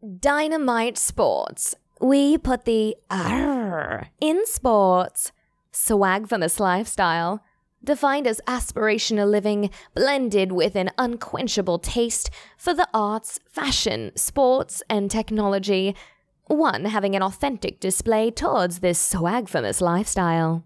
Dynamite Sports. We put the R in sports. swag Swagfamous lifestyle. Defined as aspirational living blended with an unquenchable taste for the arts, fashion, sports, and technology. One having an authentic display towards this swagfamous lifestyle.